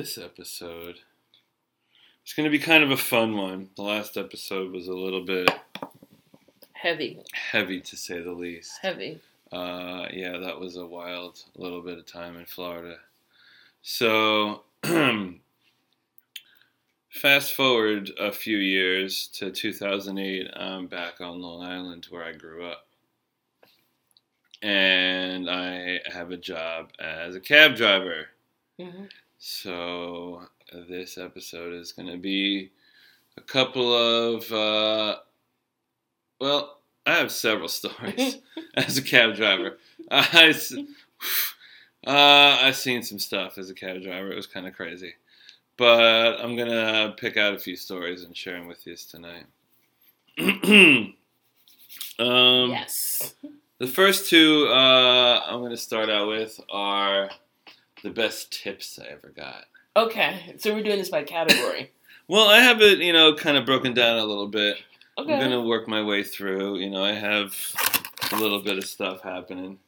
This episode It's going to be kind of a fun one. The last episode was a little bit Heavy, heavy, to say the least. heavy. Uh, yeah, that was a wild little bit of time in Florida. So, fast forward a few years to 2008, I'm back on Long Island where I grew up. And I have a job as a cab driver. hmm So, this episode is going to be a couple of, uh, well, I have several stories as a cab driver. I, uh, I've seen some stuff as a cab driver. It was kind of crazy. But I'm going to pick out a few stories and share them with you tonight. um, yes. The first two uh, I'm going to start out with are the best tips I ever got. Okay, so we're doing this by category. Well, I have it, you know, kind of broken down a little bit. Okay. I'm gonna work my way through. You know, I have a little bit of stuff happening.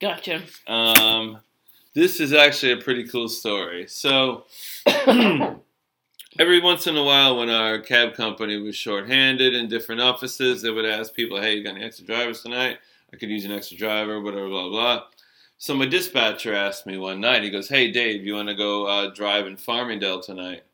Gotcha. Um, this is actually a pretty cool story. So every once in a while, when our cab company was shorthanded in different offices, they would ask people, "Hey, you got any extra drivers tonight? I could use an extra driver, whatever, blah blah." So my dispatcher asked me one night. He goes, "Hey, Dave, you want to go uh, drive in Farmingdale tonight?"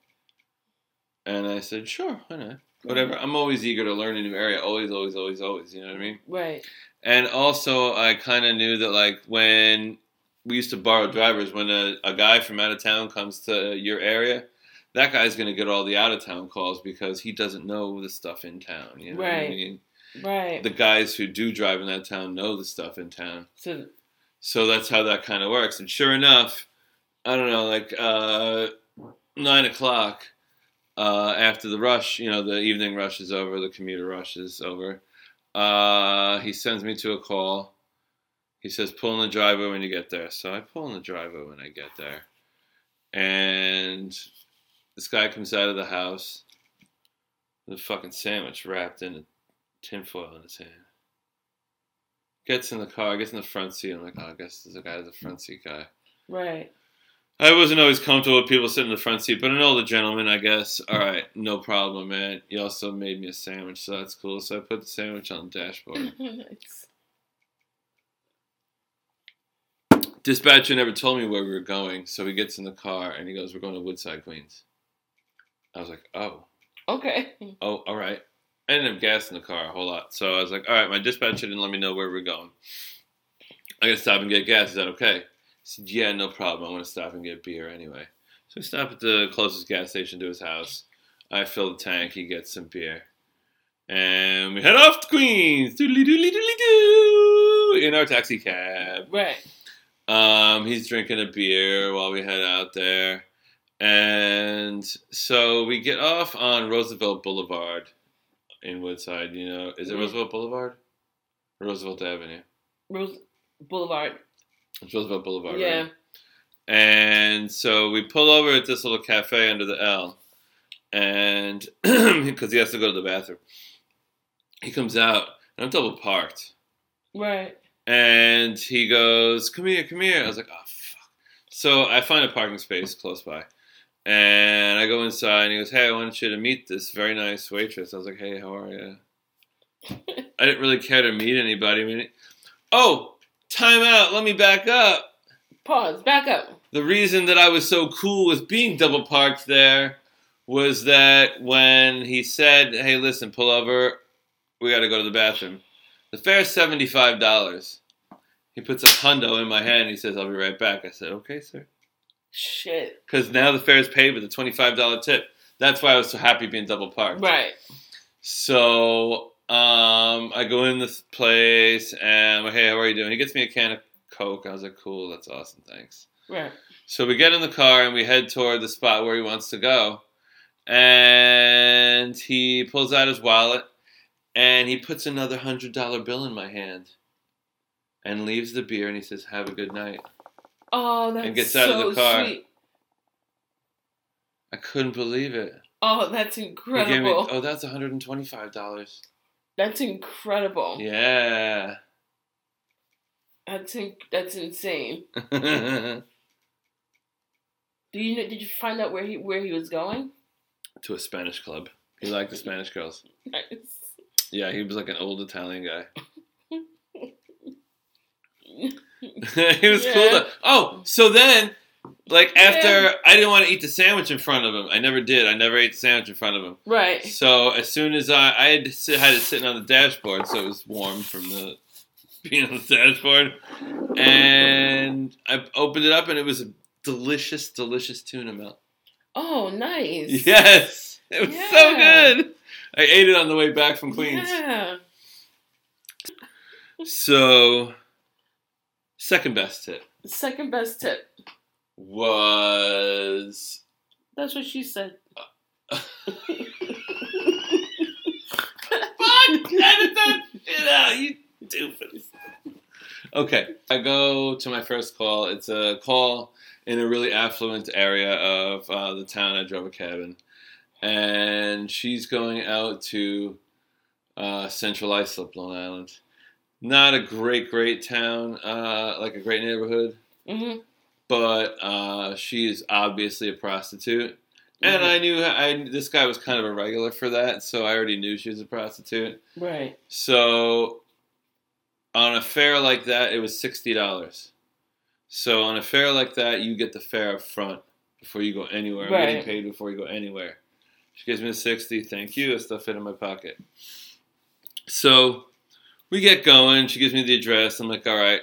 And I said, "Sure, why not?" Whatever. I'm always eager to learn a new area. Always, always, always, always. You know what I mean? Right. And also, I kind of knew that, like, when we used to borrow drivers, when a, a guy from out of town comes to your area, that guy's going to get all the out of town calls because he doesn't know the stuff in town. You know what I Right. mean? Right. The guys who do drive in that town know the stuff in town. so So that's how that kind of works. And sure enough, I don't know, like uh, nine o'clock uh, after the rush, you know, the evening rush is over, the commuter rush is over. Uh, he sends me to a call. He says, "Pull in the driveway when you get there." So I pull in the driveway when I get there, and this guy comes out of the house with a fucking sandwich wrapped in tinfoil in his hand gets in the car, gets in the front seat. I'm like, oh, I guess there's a guy, the front seat guy. right. I wasn't always comfortable with people sitting in the front seat, but an older gentleman, I guess. All right, no problem, man. You also made me a sandwich, so that's cool. So I put the sandwich on the dashboard. nice. Dispatcher never told me where we were going, so he gets in the car and he goes, "We're going to Woodside, Queens." I was like, "Oh, Okay. oh, all right." I didn't have gas in the car a whole lot, so I was like, "All right." My dispatcher didn't let me know where we are going. I gotta stop and get gas. Is that okay? I said, "Yeah, no problem. I want to stop and get beer anyway." So we stop at the closest gas station to his house. I fill the tank. He gets some beer, and we head off to Queens. Doodly doodly doodly doo in our taxi cab. Right. Um, he's drinking a beer while we head out there. And so we get off on Roosevelt Boulevard in Woodside. You know, is it Mhm. Roosevelt Boulevard? Roosevelt Avenue. Rose Boulevard. It's Roosevelt Boulevard, yeah. right? And so we pull over at this little cafe under the L. And because he has to go to the bathroom, he comes out, and I'm double parked. Right. And he goes, "Come here, come here." I was like, "Oh fuck!" So I find a parking space close by, and I go inside. And he goes, "Hey, I wanted you to meet this very nice waitress." I was like, "Hey, how are you?" I didn't really care to meet anybody. I mean, oh, time out. Let me back up. Pause. Back up. The reason that I was so cool with being double parked there was that when he said, "Hey, listen, pull over. We got to go to the bathroom." The fare's seventy-five dollars. He puts a hundo in my hand. And he says, "I'll be right back." I said, "Okay, sir." Shit. Because now the fare is paid with a twenty-five dollar tip. That's why I was so happy being double parked. Right. So um, I go in this place and I'm like, "Hey, how are you doing?" He gets me a can of Coke. I was like, "Cool, that's awesome, thanks." Right. So we get in the car and we head toward the spot where he wants to go. And he pulls out his wallet and he puts another hundred dollar bill in my hand and leaves the beer and he says, Have a good night. Oh, that's And gets out of so the car. sweet. I couldn't believe it. Oh, that's gave me, incredible. oh, that's $125. That's incredible. Yeah. That's in, that's insane. Do you know? Did you find out where he where he was going? to a Spanish club. He liked the Spanish girls. Nice. Yeah, he was like an old Italian guy. he was cool though. Oh, so then, like after Yeah. I didn't want to eat the sandwich in front of him. I never did. I never ate the sandwich in front of him. Right. So as soon as I I had sit, had it sitting on the dashboard, so it was warm from the being on the dashboard, and I opened it up and it was a delicious, delicious tuna melt. Oh, nice. Yes, it was so good. I ate it on the way back from Queens. Yeah. So, second best tip second best tip. was That's what she said. Fuck! Edit that shit out, you doofus. Okay, I go to my first call. It's a call in a really affluent area of uh, the town. I drove a cabin, and she's going out to uh, Central Islip, Long Island. Not a great, great town, uh, like a great neighborhood, hmm but uh, she is obviously a prostitute. And Mhm. I knew I this guy was kind of a regular for that, so I already knew she was a prostitute. Right. So on a fare like that, it was sixty dollars. So on a fare like that, you get the fare up front before you go anywhere. I'm getting paid before you go anywhere. She gives me the sixty. Thank you. That stuff fit in my pocket. So we get going. She gives me the address. I'm like, all right.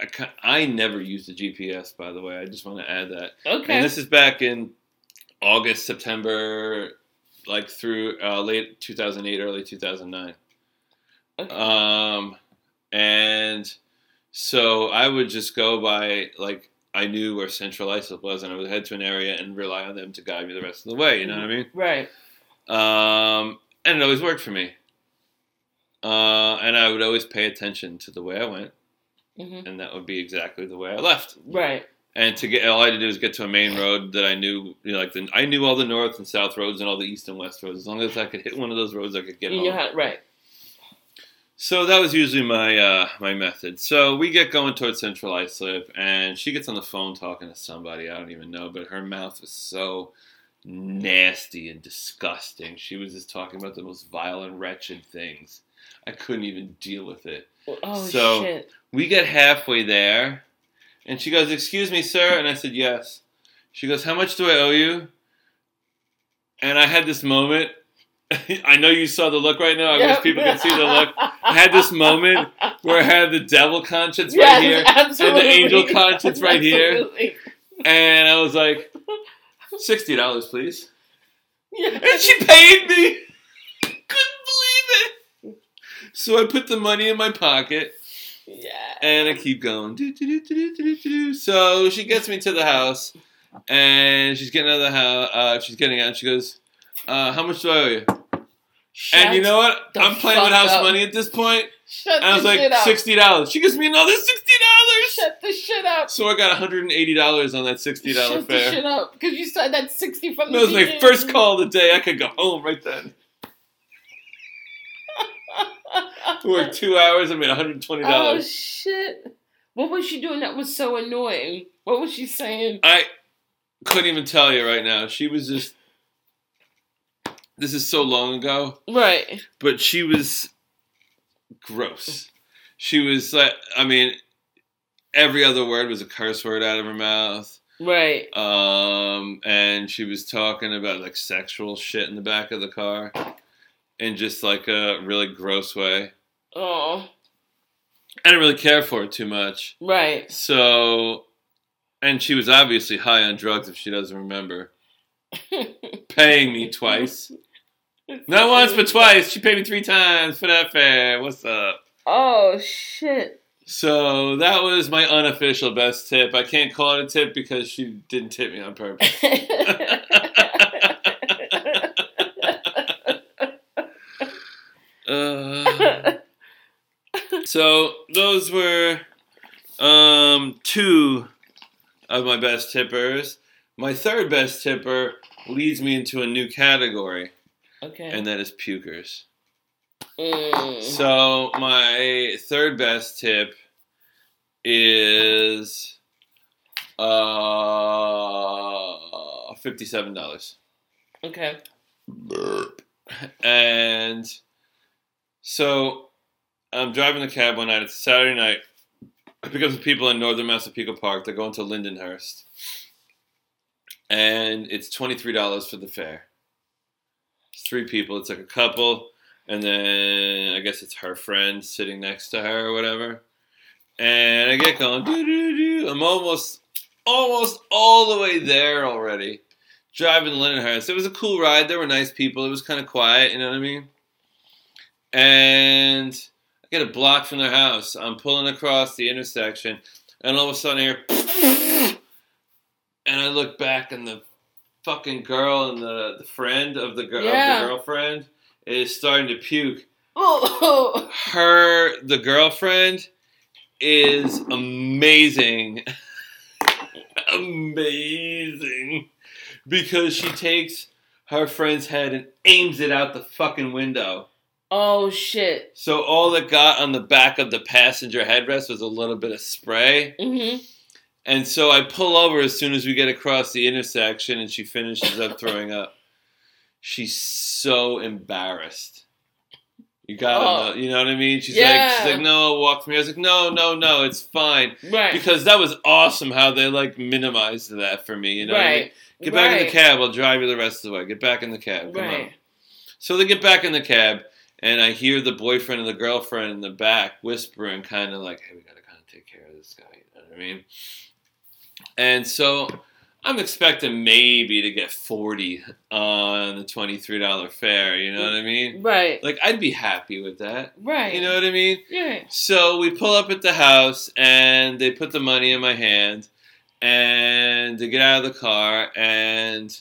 I, ca- I never used the GPS, by the way. I just want to add that. Okay. And this is back in August, September, like through uh, late 2008, early 2009. Okay. Um, and so I would just go by, like, I knew where Central Islip was, and I would head to an area and rely on them to guide me the rest of the way. You know what I mean? right. Um, and it always worked for me. Uh, and I would always pay attention to the way I went, hmm and that would be exactly the way I left. Right. And to get all I had to do was get to a main road that I knew, you know, like the, I knew all the north and south roads and all the east and west roads. As long as I could hit one of those roads, I could get You home. right. So that was usually my uh, my method. So we get going towards Central Islip, and she gets on the phone talking to somebody I don't even know, but her mouth was so nasty and disgusting. She was just talking about the most vile and wretched things. I couldn't even deal with it. Oh So- shit. We get halfway there, and she goes, "Excuse me, sir," and I said, "Yes." She goes, "How much do I owe you?" And I had this moment. I know you saw the look right now. I wish people could see the look. I had this moment where I had the devil conscience Yes, right here, absolutely. And the angel conscience right here. And I was like, sixty dollars, please. Yeah. And she paid me. Couldn't believe it. So I put the money in my pocket. Yeah. And I keep going. Do, do, do. So she gets me to the house, and she's getting out of the house. Uh, she's getting out. And she goes, uh, "How much do I owe you?" and you know what? I'm playing with house up. money at this point. Shut And I was like, sixty dollars. She gives me another sixty dollars. Shut the shit up. So I got hundred and eighty dollars on that sixty dollar fare. Shut the shit up. Because you said that 60 from That was my first call of the day. I could go home right then. Worked two hours. I made $120. Oh, shit. What was she doing that was so annoying? What was she saying? I couldn't even tell you right now. She was just. This is so long ago, Right. but she was gross. She was like, I mean, every other word was a curse word out of her mouth. Right. Um, and she was talking about like sexual shit in the back of the car in just like a really gross way. Oh. I didn't really care for it too much. Right. So, and she was obviously high on drugs if she doesn't remember. Paying me twice. Not once, but twice. She paid me three times for that fare. What's up? Oh, shit. So that was my unofficial best tip. I can't call it a tip because she didn't tip me on purpose. Uh, so those were um, two of my best tippers. My third best tipper leads me into a new category, okay. and that is pukers. Mm. So my third best tip is uh fifty-seven dollars. Okay. And so I'm driving the cab one night. It's Saturday night. I pick up some people in northern Massapequa Park. They're going to Lindenhurst. And it's $23 for the fare. It's three people. It's like a couple. And then I guess it's her friend sitting next to her or whatever. And I get going. doo-doo-doo. I'm almost, almost all the way there already driving Lindenhurst. It was a cool ride. There were nice people. It was kind of quiet, you know what I mean? And I get a block from their house. I'm pulling across the intersection, and all of a sudden I hear, and I look back, and the fucking girl and the, the friend of the, girl, Yeah. of the girlfriend is starting to puke. Oh, Her, the girlfriend, is amazing. amazing. Because she takes her friend's head and aims it out the fucking window. Oh shit. So all that got on the back of the passenger headrest was a little bit of spray. Mm-hmm. And so I pull over as soon as we get across the intersection and she finishes up throwing up. She's so embarrassed. You gotta Oh. know, you know what I mean? She's Yeah. like, she's like, no, walk for me. I was like, no, no, no, it's fine. Right. Because that was awesome how they like minimized that for me. You know what I mean? right. Get back in the cab. I'll drive you the rest of the way. Get back in the cab. Come on. Right. So they get back in the cab, and I hear the boyfriend and the girlfriend in the back whispering, kind of like, "Hey, we gotta kind of take care of this guy." You know what I mean? And so I'm expecting maybe to get forty on the twenty-three dollar fare. You know what I mean? Right. Like I'd be happy with that. Right. You know what I mean? Yeah. So we pull up at the house and they put the money in my hand and they get out of the car and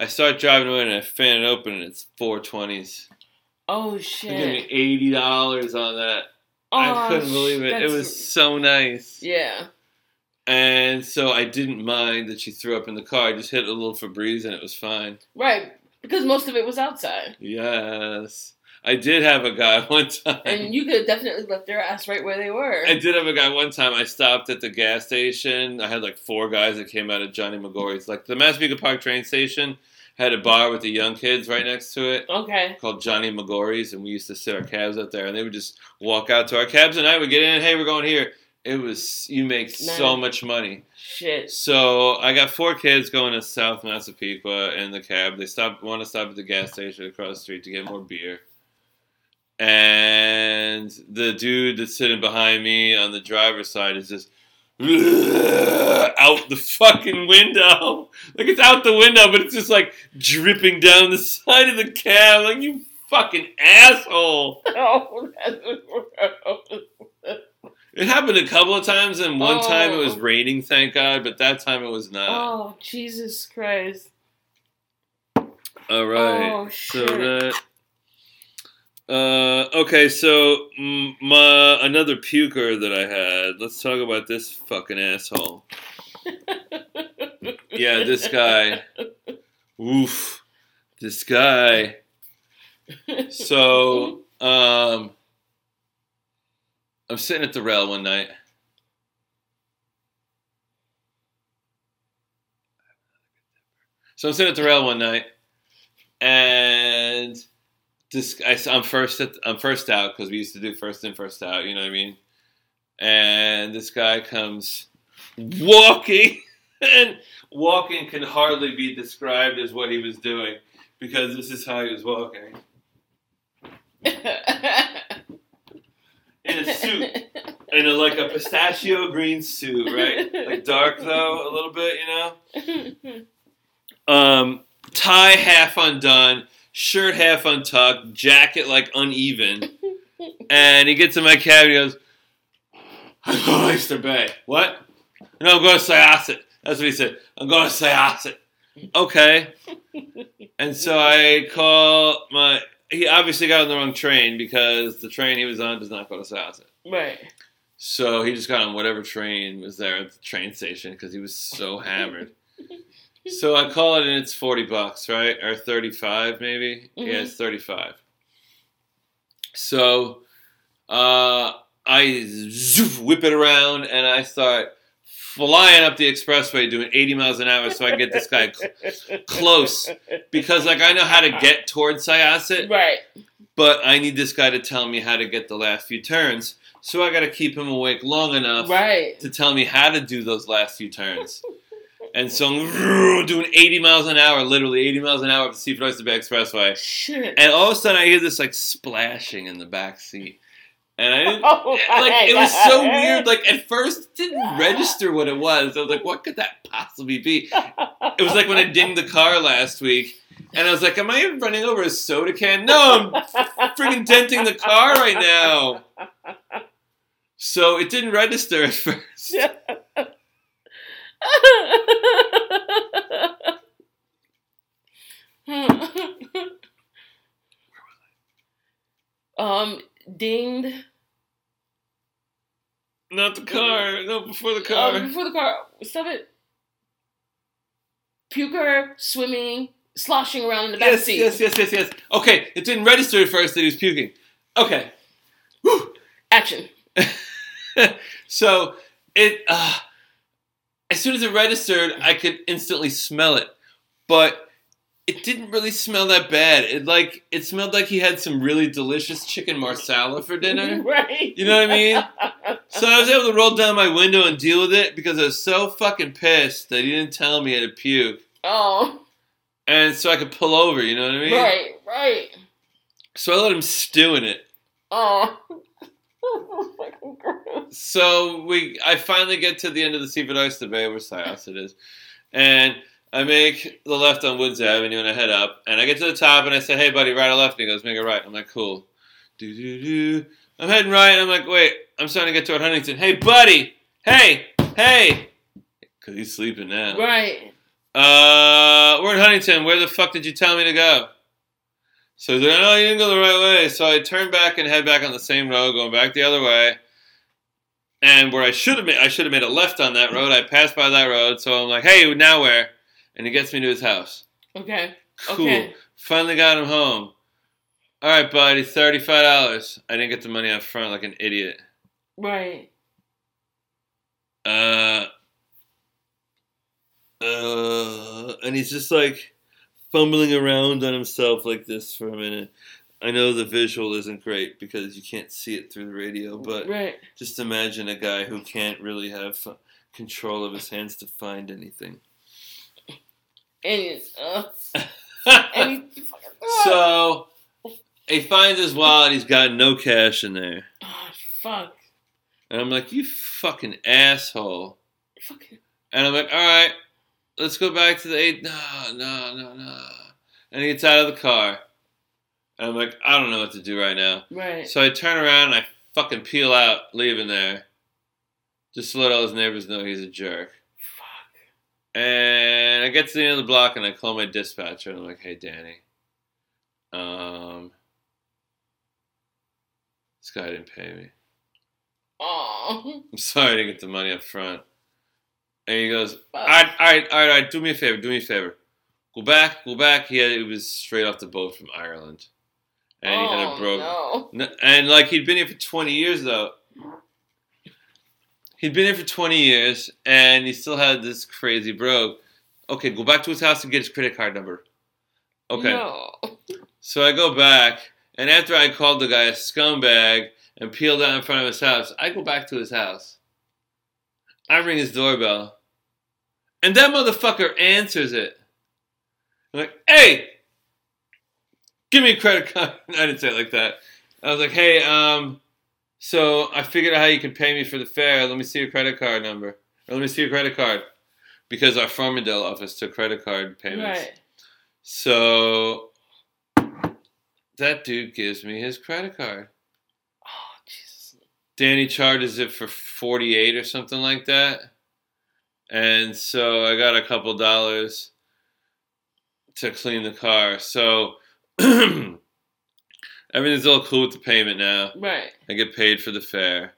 I start driving away and I fan it open and it's four twenties. Oh They shit. give me eighty dollars on that. oh, I couldn't believe it. It was so nice. Yeah. And so I didn't mind that she threw up in the car. I just hit a little Febreze and it was fine. Right. Because most of it was outside, Yes. I did have a guy one time. and you could have definitely left their ass right where they were. I did have a guy one time. I stopped at the gas station. I had like four guys that came out of Johnny McGorry's. Like the Massapequa Park train station had a bar with the young kids right next to it okay. called Johnny McGorry's, and we used to sit our cabs out there, and they would just walk out to our cabs, and I would get in. Hey, we're going here. It was you make so much money. Shit. So I got four kids going to South Massapequa in the cab. They stop want to stop at the gas station across the street to get more beer. And the dude that's sitting behind me on the driver's side is just out the fucking window. Like it's out the window, but it's just like dripping down the side of the cab. Like you fucking asshole. Oh, that's It happened a couple of times, and one time it was Oh. raining, thank God, but that time it was not. oh Jesus Christ. All right. Oh so shit. that. Uh, okay, so my another puker that I had. Let's talk about this fucking asshole. Yeah, this guy. Oof, this guy. So, um, I'm sitting at the rail one night. So I'm sitting at the rail one night, and this I, I'm first at, I'm first out because we used to do first in first out. You know what I mean? And this guy comes walking, and walking can hardly be described as what he was doing because this is how he was walking in a suit, in a, like a pistachio green suit, right? Like dark though, a little bit, you know. Um, tie half undone, shirt half untucked, jacket like uneven, and he gets in my cab. and He goes, "I'm going to Oyster Bay." What? No, I'm going to Syosset. That's what he said. I'm going to Syosset. Okay. And so I call my. He obviously got on the wrong train because the train he was on does not go to Syosset. right. So he just got on whatever train was there at the train station because he was so hammered. So I call it and it's 40 bucks, right? Or 35 maybe? Yeah, Mhm. it's 35. So uh, I zoof, whip it around and I start flying up the expressway doing 80 miles an hour so I can get this guy cl- close because like I know how to get towards Syosset, Right. but I need this guy to tell me how to get the last few turns. So I got to keep him awake long enough Right. to tell me how to do those last few turns. And so I'm doing 80 miles an hour, literally 80 miles an hour up the Seaford Oyster Bay Expressway. Shit. And all of a sudden I hear this like splashing in the back seat. And I didn't Oh like it was so weird. Like at first it didn't register what it was. I was like, what could that possibly be? It was like when I dinged the car last week. And I was like, am I even running over a soda can? No, I'm freaking denting the car right now. So it didn't register at first. um, dinged. Not the car. No, before the car. before the car. Stop it. Puker swimming, sloshing around in the back Yes, seat. yes, yes, yes, yes. Okay, it didn't register at first that he was puking. Okay. Whew. Action. so it uh, as soon as it registered, I could instantly smell it, but it didn't really smell that bad. It like it smelled like he had some really delicious chicken marsala for dinner. right. You know what I mean? So I was able to roll down my window and deal with it because I was so fucking pissed that he didn't tell me I had to puke, Oh, and so I could pull over. You know what I mean? right, right. So I let him stew in it. Oh. So we, I finally get to the end of the Seaford Oyster Bay where Syosset is, and I make the left on Woods Avenue and I head up, and I get to the top and I say, "Hey, buddy, right or left?" And he goes, "Make it right." I'm like, "Cool." Do do do. I'm heading right. And I'm like, "Wait, I'm starting to get toward Huntington." Hey, buddy. Hey, hey, because he's sleeping now. Right. Uh, we're in Huntington. Where the fuck did you tell me to go? So he's like, no, you didn't go the right way. So I turn back and head back on the same road, going back the other way. And where I should have made, I should have made a left on that road. I passed by that road, so I'm like, hey, now where? And he gets me to his house. Okay. Cool. Okay. Finally got him home. All right, buddy, thirty-five dollars. I didn't get the money up front like an idiot. Right. Uh, uh, and he's just like fumbling around on himself like this for a minute. I know the visual isn't great because you can't see it through the radio, but right. just imagine a guy who can't really have uh, control of his hands to find anything. And uh, and he fucking, so he finds his wallet. He's got no cash in there, oh, fuck. and I'm like, "You fucking asshole!" Fucking. And I'm like, all right, let's go back to the eight. No, no, no, no. And he gets out of the car. And I'm like, I don't know what to do right now. Right. So I turn around and I fucking peel out, leaving there. Just to let all his neighbors know he's a jerk. Fuck. And I get to the end of the block and I call my dispatcher and I'm like, hey, Danny. Um, this guy didn't pay me. Oh. I'm sorry I didn't get the money up front. And he goes, all right, all right, all right, all right, do me a favor, do me a favor. Go back, go back. He had, it was straight off the boat from Ireland. And he had oh, a brogue. No. No, and like he'd been here for 20 years though. He'd been here for 20 years and he still had this crazy brogue. Okay, go back to his house and get his credit card number. Okay. No. So I go back and after I called the guy a scumbag and peeled out in front of his house, I go back to his house. I ring his doorbell. And that motherfucker answers it. I'm like, hey, give me a credit card. I didn't say it like that. I was like, hey, um, so I figured out how you can pay me for the fare. Let me see your credit card number. Or let me see your credit card. Because our Farmingdale office took credit card payments. Right. So that dude gives me his credit card. Danny charges it for 48 or something like that. And so I got a couple dollars to clean the car. So everything's all cool with the payment now. Right. I get paid for the fare.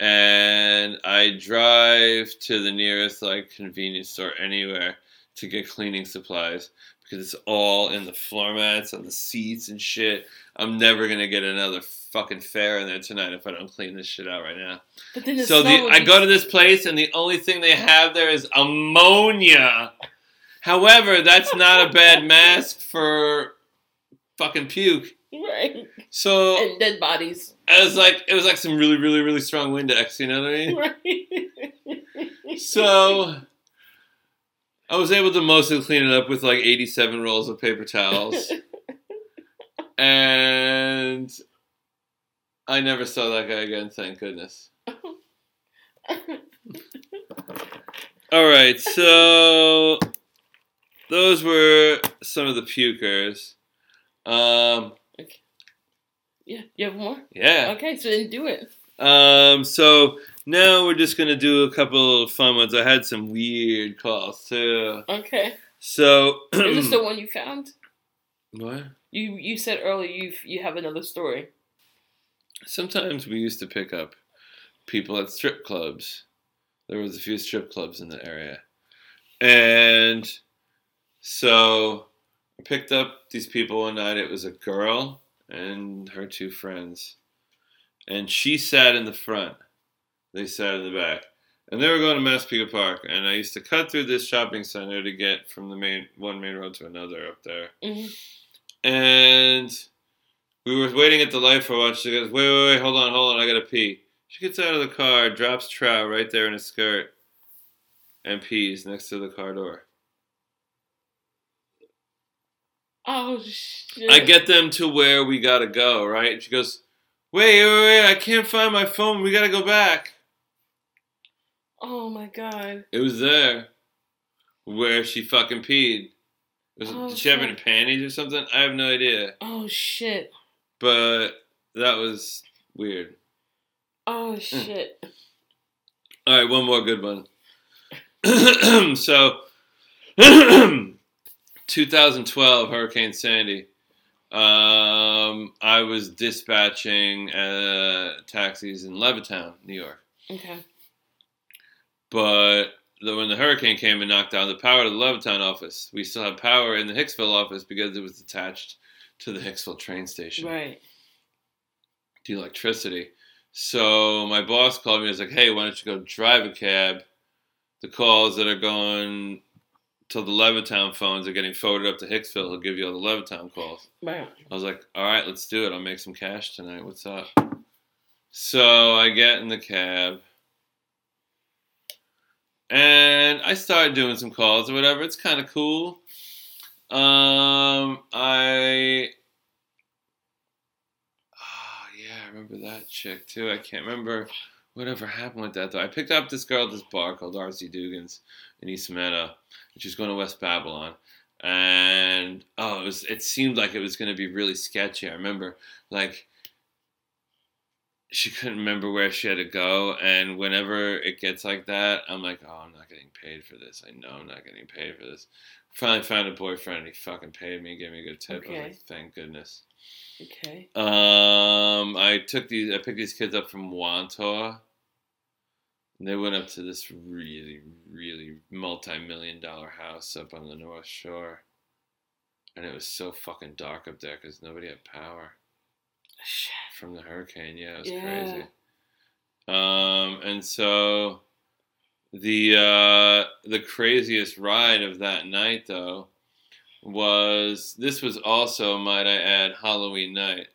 and I drive to the nearest like convenience store anywhere to get cleaning supplies because it's all in the floor mats on the seats and shit. I'm never gonna get another fucking fare in there tonight if I don't clean this shit out right now. But then the So the, I go to this place and the only thing they have there is ammonia. However, that's not a bad mask for fucking puke. right So and dead bodies. it was like it was like some really really really strong Windex. You know what I mean? Right. So I was able to mostly clean it up with like 87 rolls of paper towels. and I never saw that guy again, thank goodness. All right, so those were some of the pukers. Um, yeah, you have more? yeah. Okay, so then do it. Um, so now we're just gonna do a couple of fun ones. I had some weird calls too. Okay. So Is this the one you found? what? You you said earlier you you have another story. Sometimes we used to pick up people at strip clubs. There was a few strip clubs in the area, and so I picked up these people one night. It was a girl and her two friends, and she sat in the front. They sat in the back, and they were going to Massapequa Park. And I used to cut through this shopping center to get from the main one main road to another up there. hmm And we were waiting at the light for a while. She goes, wait, wait, wait, hold on, hold on, I gotta pee. She gets out of the car, drops trout right there in a skirt, and pees next to the car door. Oh shit! I get them to where we gotta go, right? And she goes, wait, wait, wait, I can't find my phone. We gotta go back. Oh my god! It was there where she fucking peed. Was, Oh, did she have any panties or something? I have no idea. Oh shit! But that was weird. Oh shit! All right, one more good one. so, 2012 Hurricane Sandy. Um, I was dispatching uh, taxis in Levittown, New York. Okay. But the, when the hurricane came and knocked down the power to the Levittown office, we still had power in the Hicksville office because it was attached to the Hicksville train station. Right. the electricity. So my boss called me. and was like, "Hey, why don't you go drive a cab? The calls that are going to the Levittown phones are getting forwarded up to Hicksville. He'll give you all the Levittown calls." Right. I was like, "All right, let's do it. I'll make some cash tonight. What's up?" So I get in the cab. And I started doing some calls or whatever. It's kind of cool. Um, I Oh yeah, I remember that chick too. I can't remember whatever happened with that though. I picked up this girl at this bar called RC Dugan's in East Meadow, and she was going to West Babylon. And oh, it was. It seemed like it was going to be really sketchy. I remember like she couldn't remember where she had to go, and whenever it gets like that, I'm like, oh, I'm not getting paid for this. I know I'm not getting paid for this. Finally found a boyfriend, and he fucking paid me, gave me a good tip. I was Okay. like, thank goodness. Okay. Um, I took these. I picked these kids up from Wantagh. And they went up to this really, really multi-million dollar house up on the North Shore, and it was so fucking dark up there because nobody had power Shit. from the hurricane. Yeah, it was Yeah. crazy. Um, and so the uh, the craziest ride of that night though was this was also might I add Halloween night.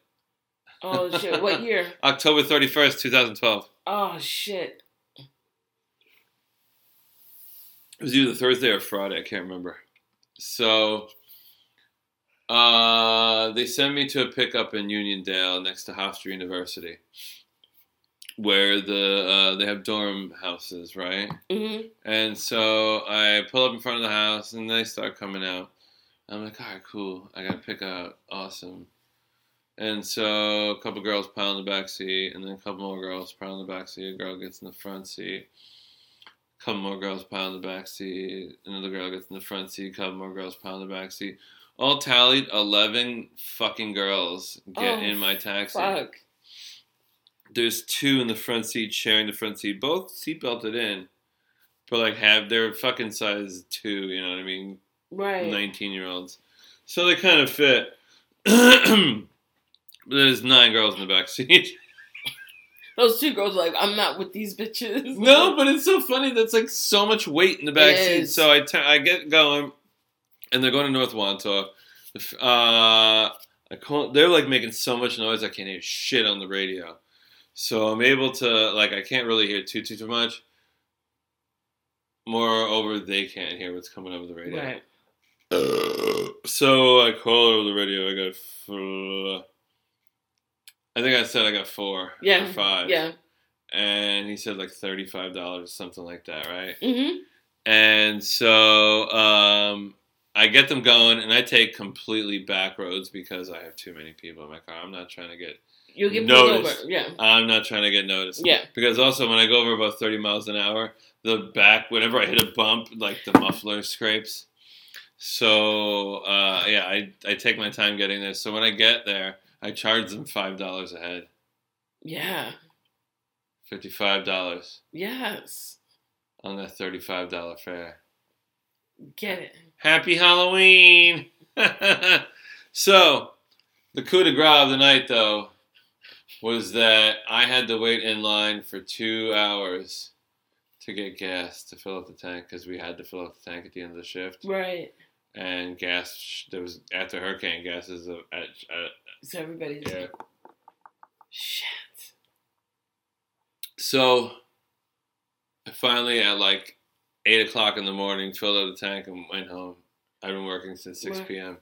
Oh shit! What year? October 31st, 2012. Oh shit! It was either Thursday or Friday, I can't remember. So uh, they sent me to a pickup in Uniondale next to Hofstra University where the uh, they have dorm houses, right? hmm And so I pull up in front of the house and they start coming out. I'm like, all right, cool. I got to pick out. Awesome. And so a couple girls pile in the back seat, and then a couple more girls pile in the back seat. A girl gets in the front seat. A couple more girls pile in the back seat. Another girl gets in the front seat. A couple more girls pile in the back seat. All tallied, 11 fucking girls get Oh, in my taxi. Fuck. there's two in the front seat sharing the front seat, both seat belted in, but like have they're fucking size two. You know what I mean? Right. 19 year olds. So they kind of fit. There's nine girls in the back seat. Those two girls are like, I'm not with these bitches. no, but it's so funny. That's like so much weight in the back It seat. is. So I t- I get going, and they're going to North Wantagh. The Uh, I call, they're like making so much noise I can't hear shit on the radio. So I'm able to like I can't really hear too too too much. Moreover, they can't hear what's coming over the radio. Right. So I call over the radio. I got, I think I said I got four Yeah. or five. Yeah. And he said like thirty-five dollars, something like that, right? Mm-hmm. And so um, I get them going, and I take completely back roads because I have too many people in my car. I'm not trying to get. You'll get pulled Noticed. over. Yeah. I'm not trying to get noticed. Yeah. Because also when I go over about 30 miles an hour, the back, whenever I hit a bump, like the muffler scrapes. So uh, yeah, I, I take my time getting there. So when I get there, I charge them five dollars a head, Yeah. fifty five dollars Yes. on that thirty five dollar fare. Get it. Happy Halloween! so the coup de grace of the night, though, was that I had to wait in line for two hours to get gas to fill up the tank because we had to fill up the tank at the end of the shift. Right. And gas, there was after hurricane gas is a, at, at So everybody's yeah. shit. So finally at like eight o'clock in the morning filled up the tank and went home. I've been working since six Right. p.m.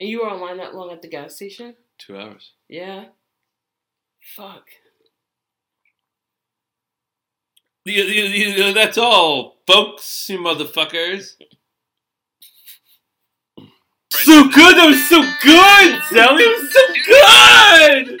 And you were online that long at the gas station? Two hours. Yeah. Fuck. You- you- you- That's all, folks, you motherfuckers. So good, that was so good, Sally. That was so